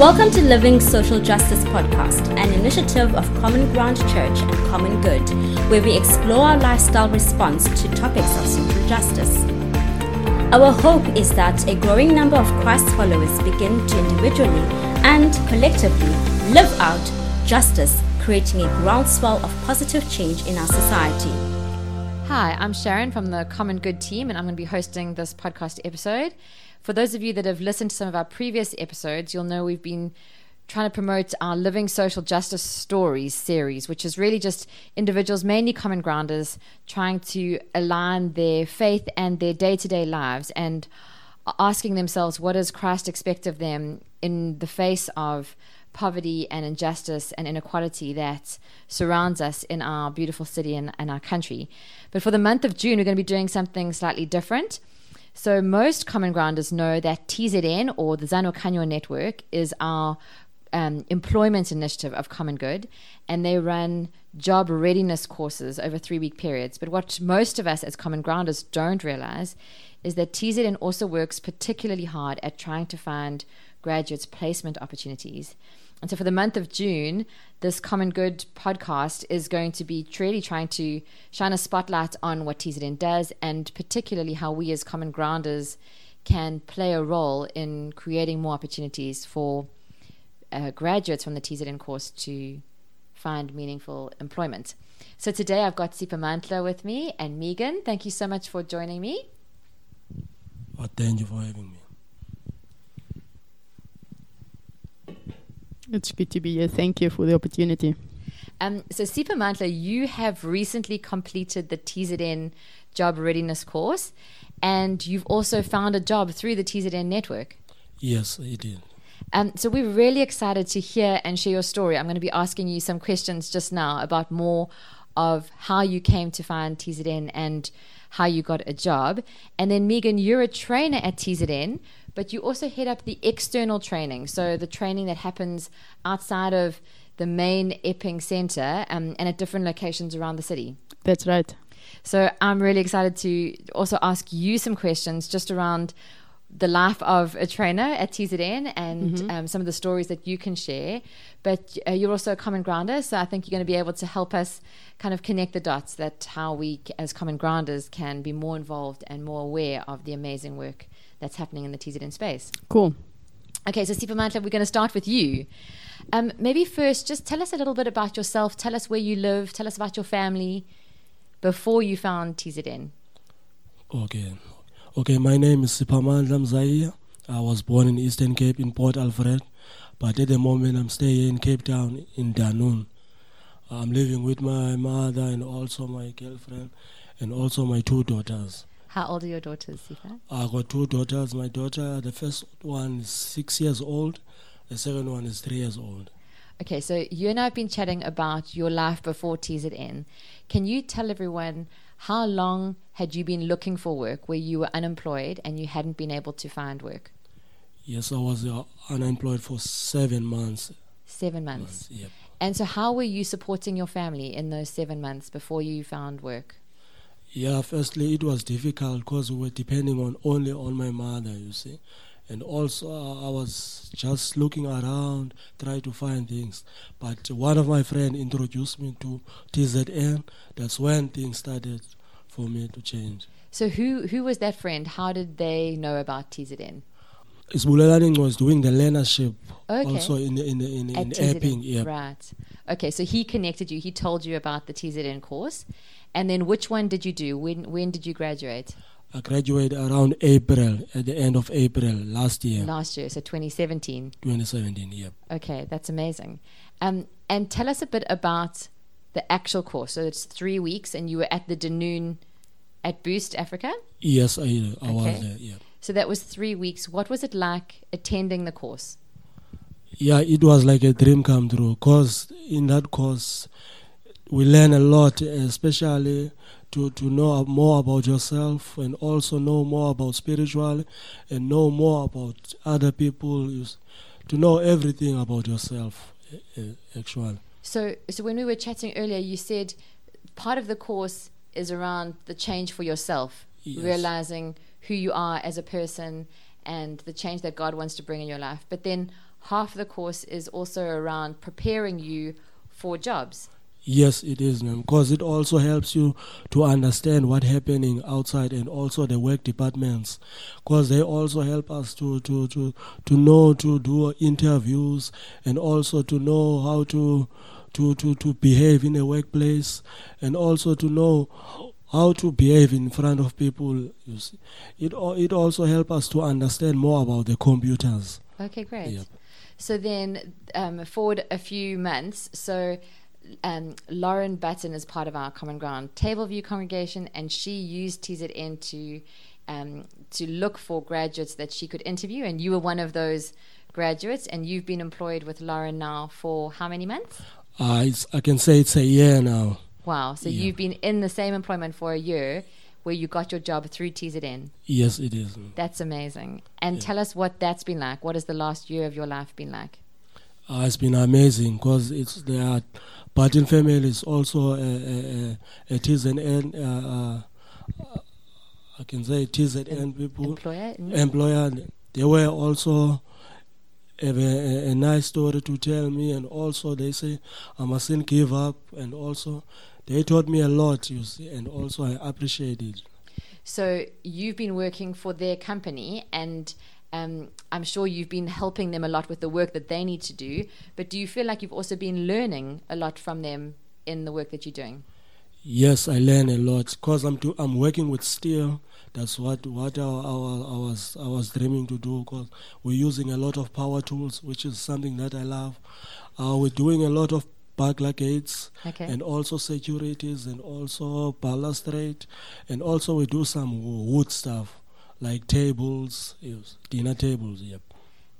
Welcome to Living Social Justice Podcast, an initiative of Common Ground Church and Common Good, where we explore our lifestyle response to topics of social justice. Our hope is that a growing number of Christ followers begin to individually and collectively live out justice, creating a groundswell of positive change in our society. Hi, I'm Sharon from the Common Good team, and I'm going to be hosting this podcast episode. For those of you that have listened to some of our previous episodes, you'll know we've been trying to promote our Living Social Justice Stories series, which is really just individuals, mainly common grounders, trying to align their faith and their day to day lives and asking themselves what does Christ expect of them in the face of poverty and injustice and inequality that surrounds us in our beautiful city and, and our country. But for the month of June, we're going to be doing something slightly different. So most common grounders know that TZN or the Zanokhanyo Network is our um, employment initiative of Common Good, and they run job readiness courses over three week periods. But what most of us as common grounders don't realize is that TZN also works particularly hard at trying to find graduates placement opportunities. And so for the month of June, this Common Good podcast is going to be really trying to shine a spotlight on what TZN does and particularly how we as common grounders can play a role in creating more opportunities for uh, graduates from the TZN course to find meaningful employment. So today I've got Sipa Mantla with me and Megan. Thank you so much for joining me. Oh, thank you for having me. It's good to be here. Thank you for the opportunity. Um, so, Sipa Mantla, you have recently completed the TZN job readiness course, and you've also found a job through the TZN network. Yes, I did. Um, so, we're really excited to hear and share your story. I'm going to be asking you some questions just now about more of how you came to find TZN and how you got a job. And then, Megan, you're a trainer at TZN, but you also head up the external training. So, the training that happens outside of the main Epping Centre um, and at different locations around the city. That's right. So, I'm really excited to also ask you some questions just around the life of a trainer at TZN and mm-hmm. um, some of the stories that you can share. But uh, you're also a common grounder, so I think you're going to be able to help us kind of connect the dots that how we, as common grounders, can be more involved and more aware of the amazing work that's happening in the TZN space. Cool. Okay, so Sipa Mantla, we're going to start with you. Um, maybe first, just tell us a little bit about yourself. Tell us where you live. Tell us about your family before you found TZN. Okay. Okay, my name is Sipamandla Mzaiya. I was born in Eastern Cape in Port Alfred, but at the moment I'm staying in Cape Town in Dunoon. I'm living with my mother and also my girlfriend and also my two daughters. How old are your daughters, Sipa? I got two daughters. My daughter, the first one is six years old, the second one is three years old. Okay, so you and I have been chatting about your life before TZN. Can you tell everyone how long had you been looking for work where you were unemployed and you hadn't been able to find work? Yes, I was uh, unemployed for seven months. Seven months. months yep. And so, how were you supporting your family in those seven months before you found work? Yeah, firstly, it was difficult because we were depending on only on my mother, you see, and also uh, I was just looking around, trying to find things. But one of my friends introduced me to TZN. That's when things started for me to change. So, who who was that friend? How did they know about TZN? Isbulelaning was doing the learnership okay. also in in in, in, in Epping. Yeah. Right. Okay, so he connected you. He told you about the TZN course, and then which one did you do? When when did you graduate? I graduated around April, at the end of April last year. Last year, so 2017. 2017, yep. Okay, that's amazing. Um, and tell us a bit about the actual course. So it's three weeks, and you were at the Dunoon at Boost Africa? Yes, I, I okay. was there, yeah. So that was three weeks. What was it like attending the course? Yeah, it was like a dream come true. Cause in that course, we learn a lot, especially to, to know more about yourself and also know more about spiritual and know more about other people, to know everything about yourself, actually. So, so when we were chatting earlier, you said part of the course is around the change for yourself, yes. realizing who you are as a person and the change that God wants to bring in your life. But then half of the course is also around preparing you for jobs. Yes, it is, because it also helps you to understand what's happening outside and also the work departments, because they also help us to, to, to, to know to do interviews and also to know how to, to, to, to behave in a workplace and also to know how to behave in front of people. You see. It, it also helps us to understand more about the computers. Okay, great. Yep. So then, um, forward a few months. So, um, Lauren Button is part of our Common Ground Table View congregation, and she used TZN to um, to look for graduates that she could interview. And you were one of those graduates, and you've been employed with Lauren now for how many months? Uh, I can say it's a year now. Wow! So Yeah. you've been in the same employment for a year, where you got your job through TZN. Yes, it is. That's amazing. And Yeah. tell us what that's been like. What has the last year of your life been like? Uh, it's been amazing because it's there are Barton families also a, a, a, a TZN, uh, uh, I can say TZN people, Employer? Employer. They were also have a, a, a nice story to tell me, and also they say I mustn't give up, and also they taught me a lot, you see, and also I appreciate it. So you've been working for their company, and um, I'm sure you've been helping them a lot with the work that they need to do. But do you feel like you've also been learning a lot from them in the work that you're doing? Yes, I learn a lot because I'm do, I'm working with steel. That's what what I, I, was- I was I was dreaming to do because we're using a lot of power tools, which is something that I love. Uh, we're doing a lot of burglar gates Okay. and also securities and also balustrade and also we do some wood stuff like tables, yes, dinner tables. Yep.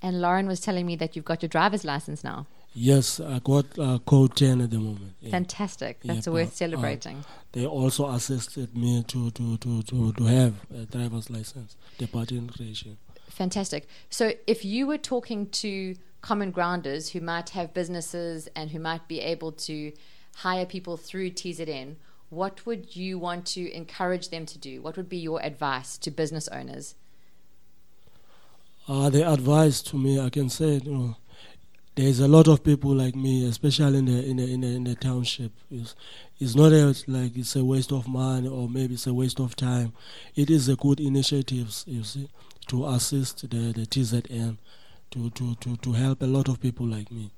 And Lauren was telling me that you've got your driver's license now. Yes, I got uh, code ten at the moment. yeah. Fantastic. That's Yeah, worth but, uh, celebrating. they also assisted me to to, to, to, to have a driver's license, the party creation. Fantastic. So, if you were talking to common grounders who might have businesses and who might be able to hire people through TZN, what would you want to encourage them to do? What would be your advice to business owners? Uh, the advice to me, I can say, you know, there's a lot of people like me, especially in the in the in the, in the township. It's, it's not a, like it's a waste of money or maybe it's a waste of time. It is a good initiatives, you see, to assist the the TZN, to to to to help a lot of people like me.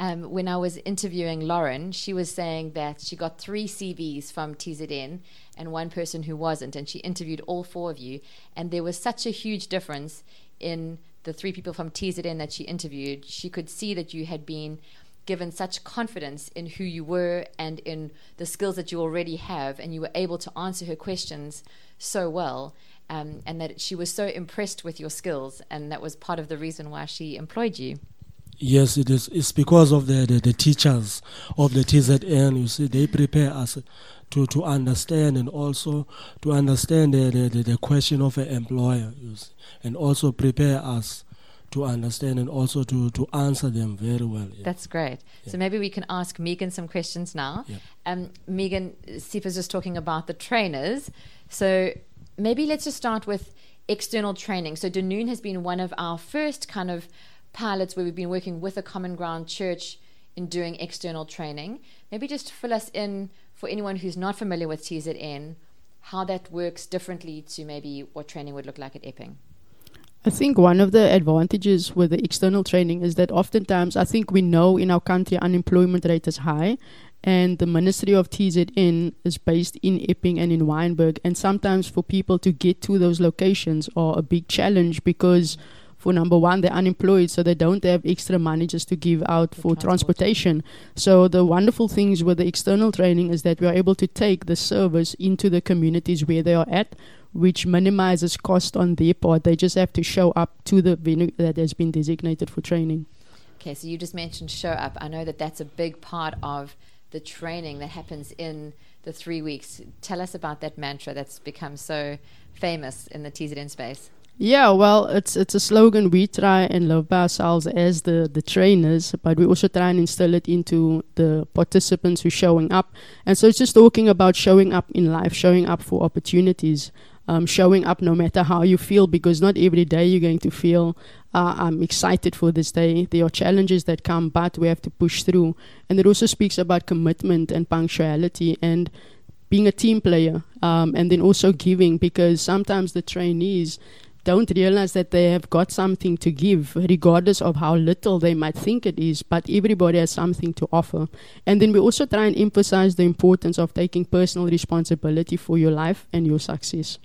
Um, when I was interviewing Lauren, she was saying that she got three CVs from TZN and one person who wasn't, and she interviewed all four of you. And there was such a huge difference in the three people from TZN that she interviewed. She could see that you had been given such confidence in who you were and in the skills that you already have, and you were able to answer her questions so well. Um, and that she was so impressed with your skills, and that was part of the reason why she employed you. Yes, it is. It's because of the, the, the teachers of the TZN. You see, they prepare us to, to understand and also to understand the, the, the, question of an employer. You see, and also prepare us to understand and also to, to answer them very well. yeah. That's great. So maybe we can ask Megan some questions now. Yeah. Um, Megan, Sifa's just talking about the trainers. So maybe let's just start with external training. So Dunoon has been one of our first kind of pilots where we've been working with a common ground church in doing external training. Maybe just fill us in for anyone who's not familiar with TZN, how that works differently to maybe what training would look like at Epping. I think one of the advantages with the external training is that oftentimes I think we know in our country unemployment rate is high and the Ministry of TZN is based in Epping and in Wynberg and sometimes for people to get to those locations are a big challenge because for number one they're unemployed so they don't have extra money just to give out For for transport. transportation so the wonderful things with the external training is that we are able to take the service into the communities where they are at which minimizes cost on their part. They just have to show up to the venue that has been designated for training. Okay, so you just mentioned show up. I know that that's a big part of the training that happens in the three weeks. Tell us about that mantra that's become so famous in the TZN space. Yeah, well, it's it's a slogan we try and love ourselves as the, the trainers, but we also try and instill it into the participants who's showing up. And so it's just talking about showing up in life, showing up for opportunities. um, showing up no matter how you feel, because not every day you're going to feel uh, I'm excited for this day. There are challenges that come, but we have to push through. And it also speaks about commitment and punctuality and being a team player, um, and then also giving, because sometimes the trainees don't realize that they have got something to give, regardless of how little they might think it is, but everybody has something to offer. And then we also try and emphasize the importance of taking personal responsibility for your life and your success.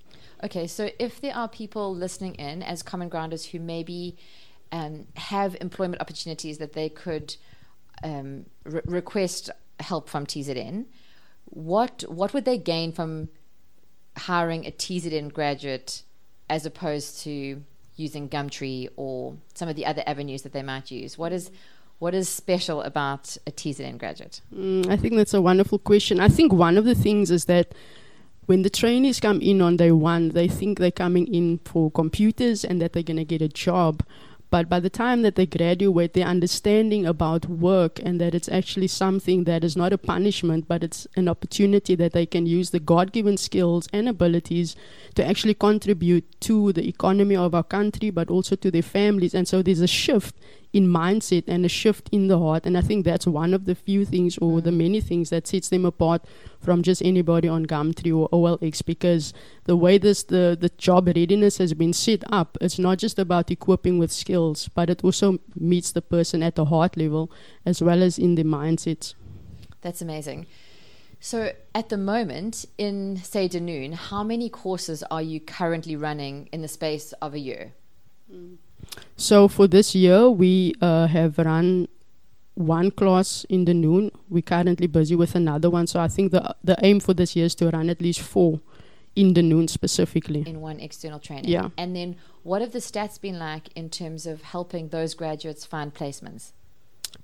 Okay, so if there are people listening in as common grounders who maybe um, have employment opportunities that they could um, re- request help from TZN, what what would they gain from hiring a TZN graduate as opposed to using Gumtree or some of the other avenues that they might use? What is what is special about a TZN graduate? Mm, I think that's a wonderful question. I think one of the things is that when the trainees come in on day one, they think they're coming in for computers and that they're going to get a job. But by the time that they graduate, their understanding about work and that it's actually something that is not a punishment, but it's an opportunity that they can use the God given skills and abilities to actually contribute to the economy of our country, but also to their families. And so there's a shift in mindset and a shift in the heart. And I think that's one of the few things or the mm. many things that sets them apart from just anybody on Gumtree or OLX because the way this the, the job readiness has been set up, it's not just about equipping with skills, but it also meets the person at the heart level as well as in the mindset. That's amazing. So, at the moment in say Dunoon, how many courses are you currently running in the space of a year? Mm. So for this year, we uh, have run one class in Dunoon. We're currently busy with another one. So I think the the aim for this year is to run at least four in Dunoon specifically. in one external training. Yeah. And then what have the stats been like in terms of helping those graduates find placements?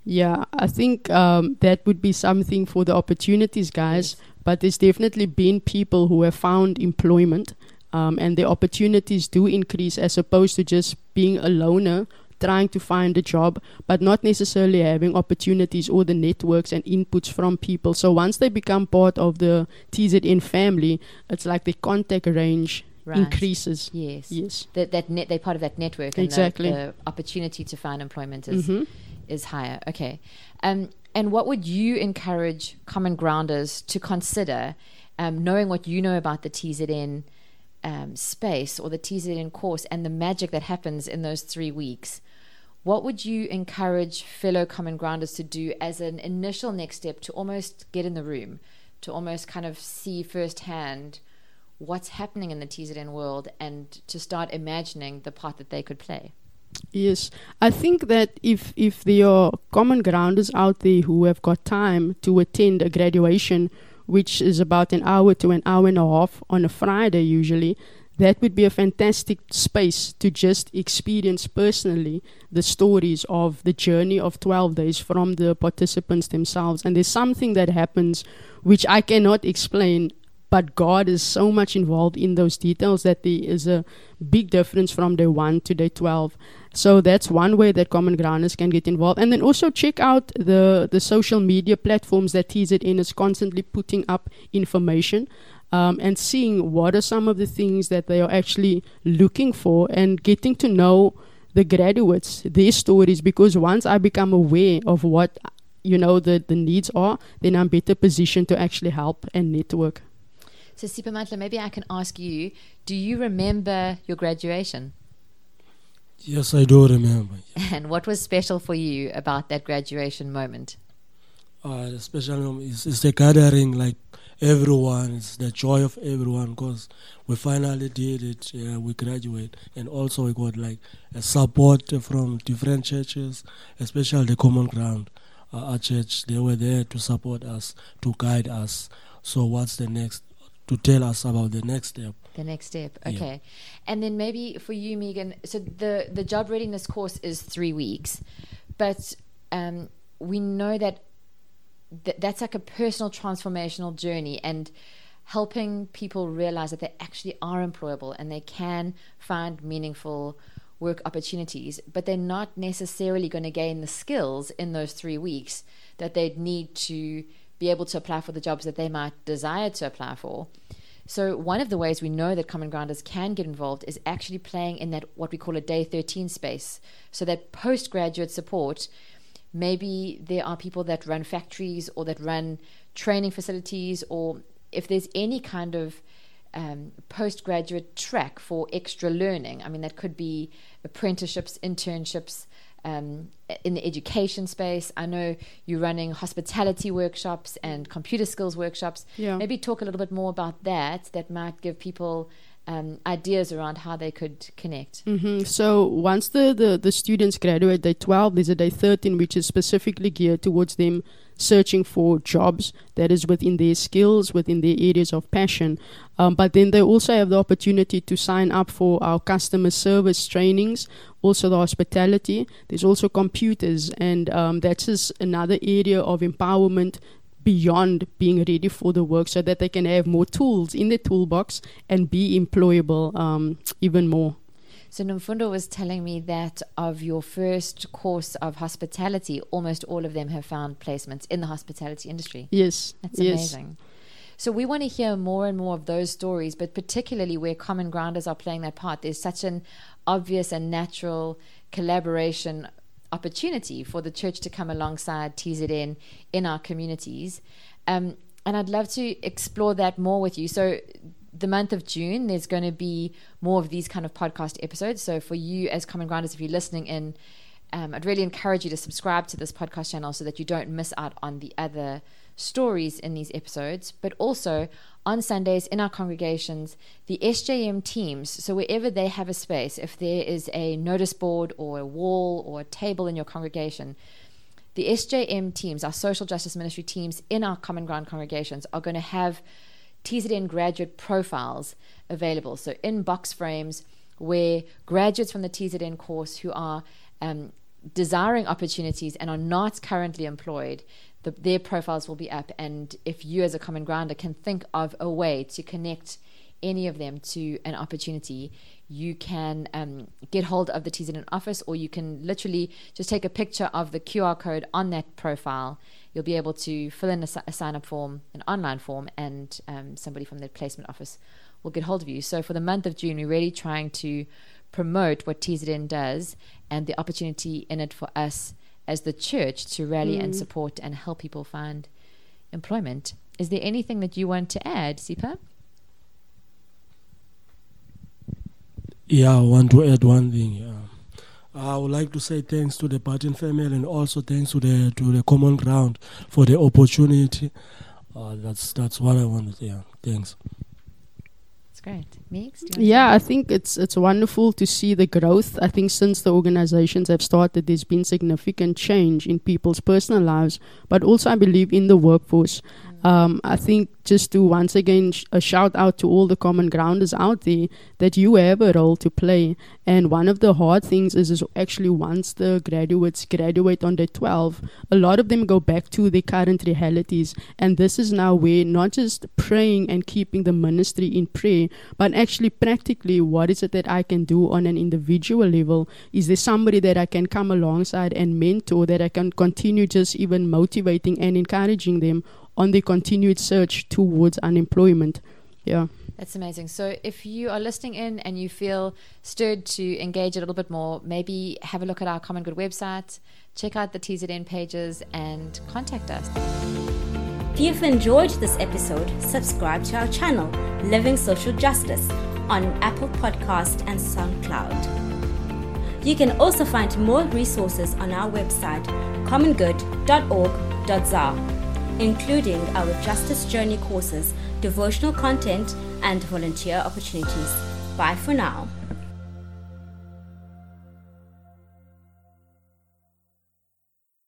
Yeah, I think um, that would be something for the opportunities guys. But there's definitely been people who have found employment, um, and the opportunities do increase as opposed to just being a loner trying to find a job, but not necessarily having opportunities or the networks and inputs from people. So once they become part of the TZN family, it's like the contact range Right. increases. Yes. Yes. That that net they're part of that network and the- Exactly. the, opportunity to find employment is Mhm. is higher. Okay. Um and what would you encourage common grounders to consider um, knowing what you know about the TZN um, space or the TZN course and the magic that happens in those three weeks? What would you encourage fellow common grounders to do as an initial next step to almost get in the room, to almost kind of see firsthand what's happening in the TZN world and to start imagining the part that they could play? Yes, I think that if if there are common grounders out there who have got time to attend a graduation, which is about an hour to an hour and a half on a Friday usually, that would be a fantastic space to just experience personally the stories of the journey of 12 days from the participants themselves. And there's something that happens which I cannot explain but God is so much involved in those details that there is a big difference from day one to day 12. So that's one way that common grounders can get involved. And then also check out the, the social media platforms that TZN is constantly putting up information um, and seeing what are some of the things that they are actually looking for and getting to know the graduates, their stories, because once I become aware of what you know the, the needs are, then I'm better positioned to actually help and network. So, Sipamantla, maybe I can ask you do you remember your graduation? Yes, I do remember. And what was special for you about that graduation moment? Uh, especially it's, it's the gathering, like everyone, it's the joy of everyone because we finally did it. Yeah, we graduate, and also we got like a support from different churches, especially the Common Ground, uh, our church. They were there to support us, to guide us. So what's the next? To tell us about the next step. The next step. Yeah. Okay. And then maybe for you, Megan, so the, the job readiness course is three weeks, but um, we know that th- that's like a personal transformational journey and helping people realize that they actually are employable and they can find meaningful work opportunities, but they're not necessarily going to gain the skills in those three weeks that they'd need to be able to apply for the jobs that they might desire to apply for. So one of the ways we know that common grounders can get involved is actually playing in that what we call a day 13 space. So that postgraduate support, maybe there are people that run factories or that run training facilities, or if there's any kind of um, postgraduate track for extra learning. I mean, that could be apprenticeships, internships, um, in the education space. I know you're running hospitality workshops and computer skills workshops. Yeah. Maybe talk a little bit more about that. That might give people um, ideas around how they could connect. hmm So once the, the, the students graduate day 12, there's a day 13, which is specifically geared towards them searching for jobs that is within their skills, within their areas of passion. Um, but then they also have the opportunity to sign up for our customer service trainings, also the hospitality. There's also computers, and um, that's just another area of empowerment beyond being ready for the work so that they can have more tools in their toolbox and be employable um, even more. So Nomfundo was telling me that of your first course of hospitality, almost all of them have found placements in the hospitality industry. Yes. That's yes. amazing. So we want to hear more and more of those stories, but particularly where common grounders are playing their part. There's such an obvious and natural collaboration opportunity for the church to come alongside TZN in in our communities. Um, and I'd love to explore that more with you. So the month of June, there's going to be more of these kind of podcast episodes. So for you as common grounders, if you're listening in, um, I'd really encourage you to subscribe to this podcast channel so that you don't miss out on the other stories in these episodes. But also on Sundays in our congregations, the SJM teams, so wherever they have a space, if there is a notice board or a wall or a table in your congregation, the SJM teams, our social justice ministry teams in our common ground congregations, are going to have TZN graduate profiles available. So in box frames where graduates from the TZN course who are um, desiring opportunities and are not currently employed, the, their profiles will be up. And if you, as a common grounder, can think of a way to connect any of them to an opportunity, you can um, get hold of the TZN office, or you can literally just take a picture of the QR code on that profile. You'll be able to fill in a, a sign up form, an online form, and um, somebody from the placement office will get hold of you. So for the month of June, we're really trying to promote what TZN does and the opportunity in it for us as the church to rally mm. and support and help people find employment. Is there anything that you want to add, Sipa? Yeah, I want to add one thing. Yeah. I would like to say thanks to the Barton family and also thanks to the to the Common Ground for the opportunity. Uh, that's that's what I want to say. Yeah. Thanks. That's great. Meeks, yeah, I think it's it's wonderful to see the growth. I think since the organizations have started, there's been significant change in people's personal lives, but also I believe in the workforce. Um, I think just to once again sh- a shout out to all the common grounders out there that you have a role to play. And one of the hard things is, is actually once the graduates graduate on day 12, a lot of them go back to their current realities. And this is now where not just praying and keeping the ministry in prayer, but actually practically what is it that I can do on an individual level? Is there somebody that I can come alongside and mentor that I can continue just even motivating and encouraging them on the continued search towards unemployment. Yeah. That's amazing. So, if you are listening in and you feel stirred to engage a little bit more, maybe have a look at our Common Good website, check out the TZN pages, and contact us. If you've enjoyed this episode, subscribe to our channel, Living Social Justice, on Apple Podcast and SoundCloud. You can also find more resources on our website, commongood.org.za including our Justice Journey courses, devotional content, and volunteer opportunities. Bye for now.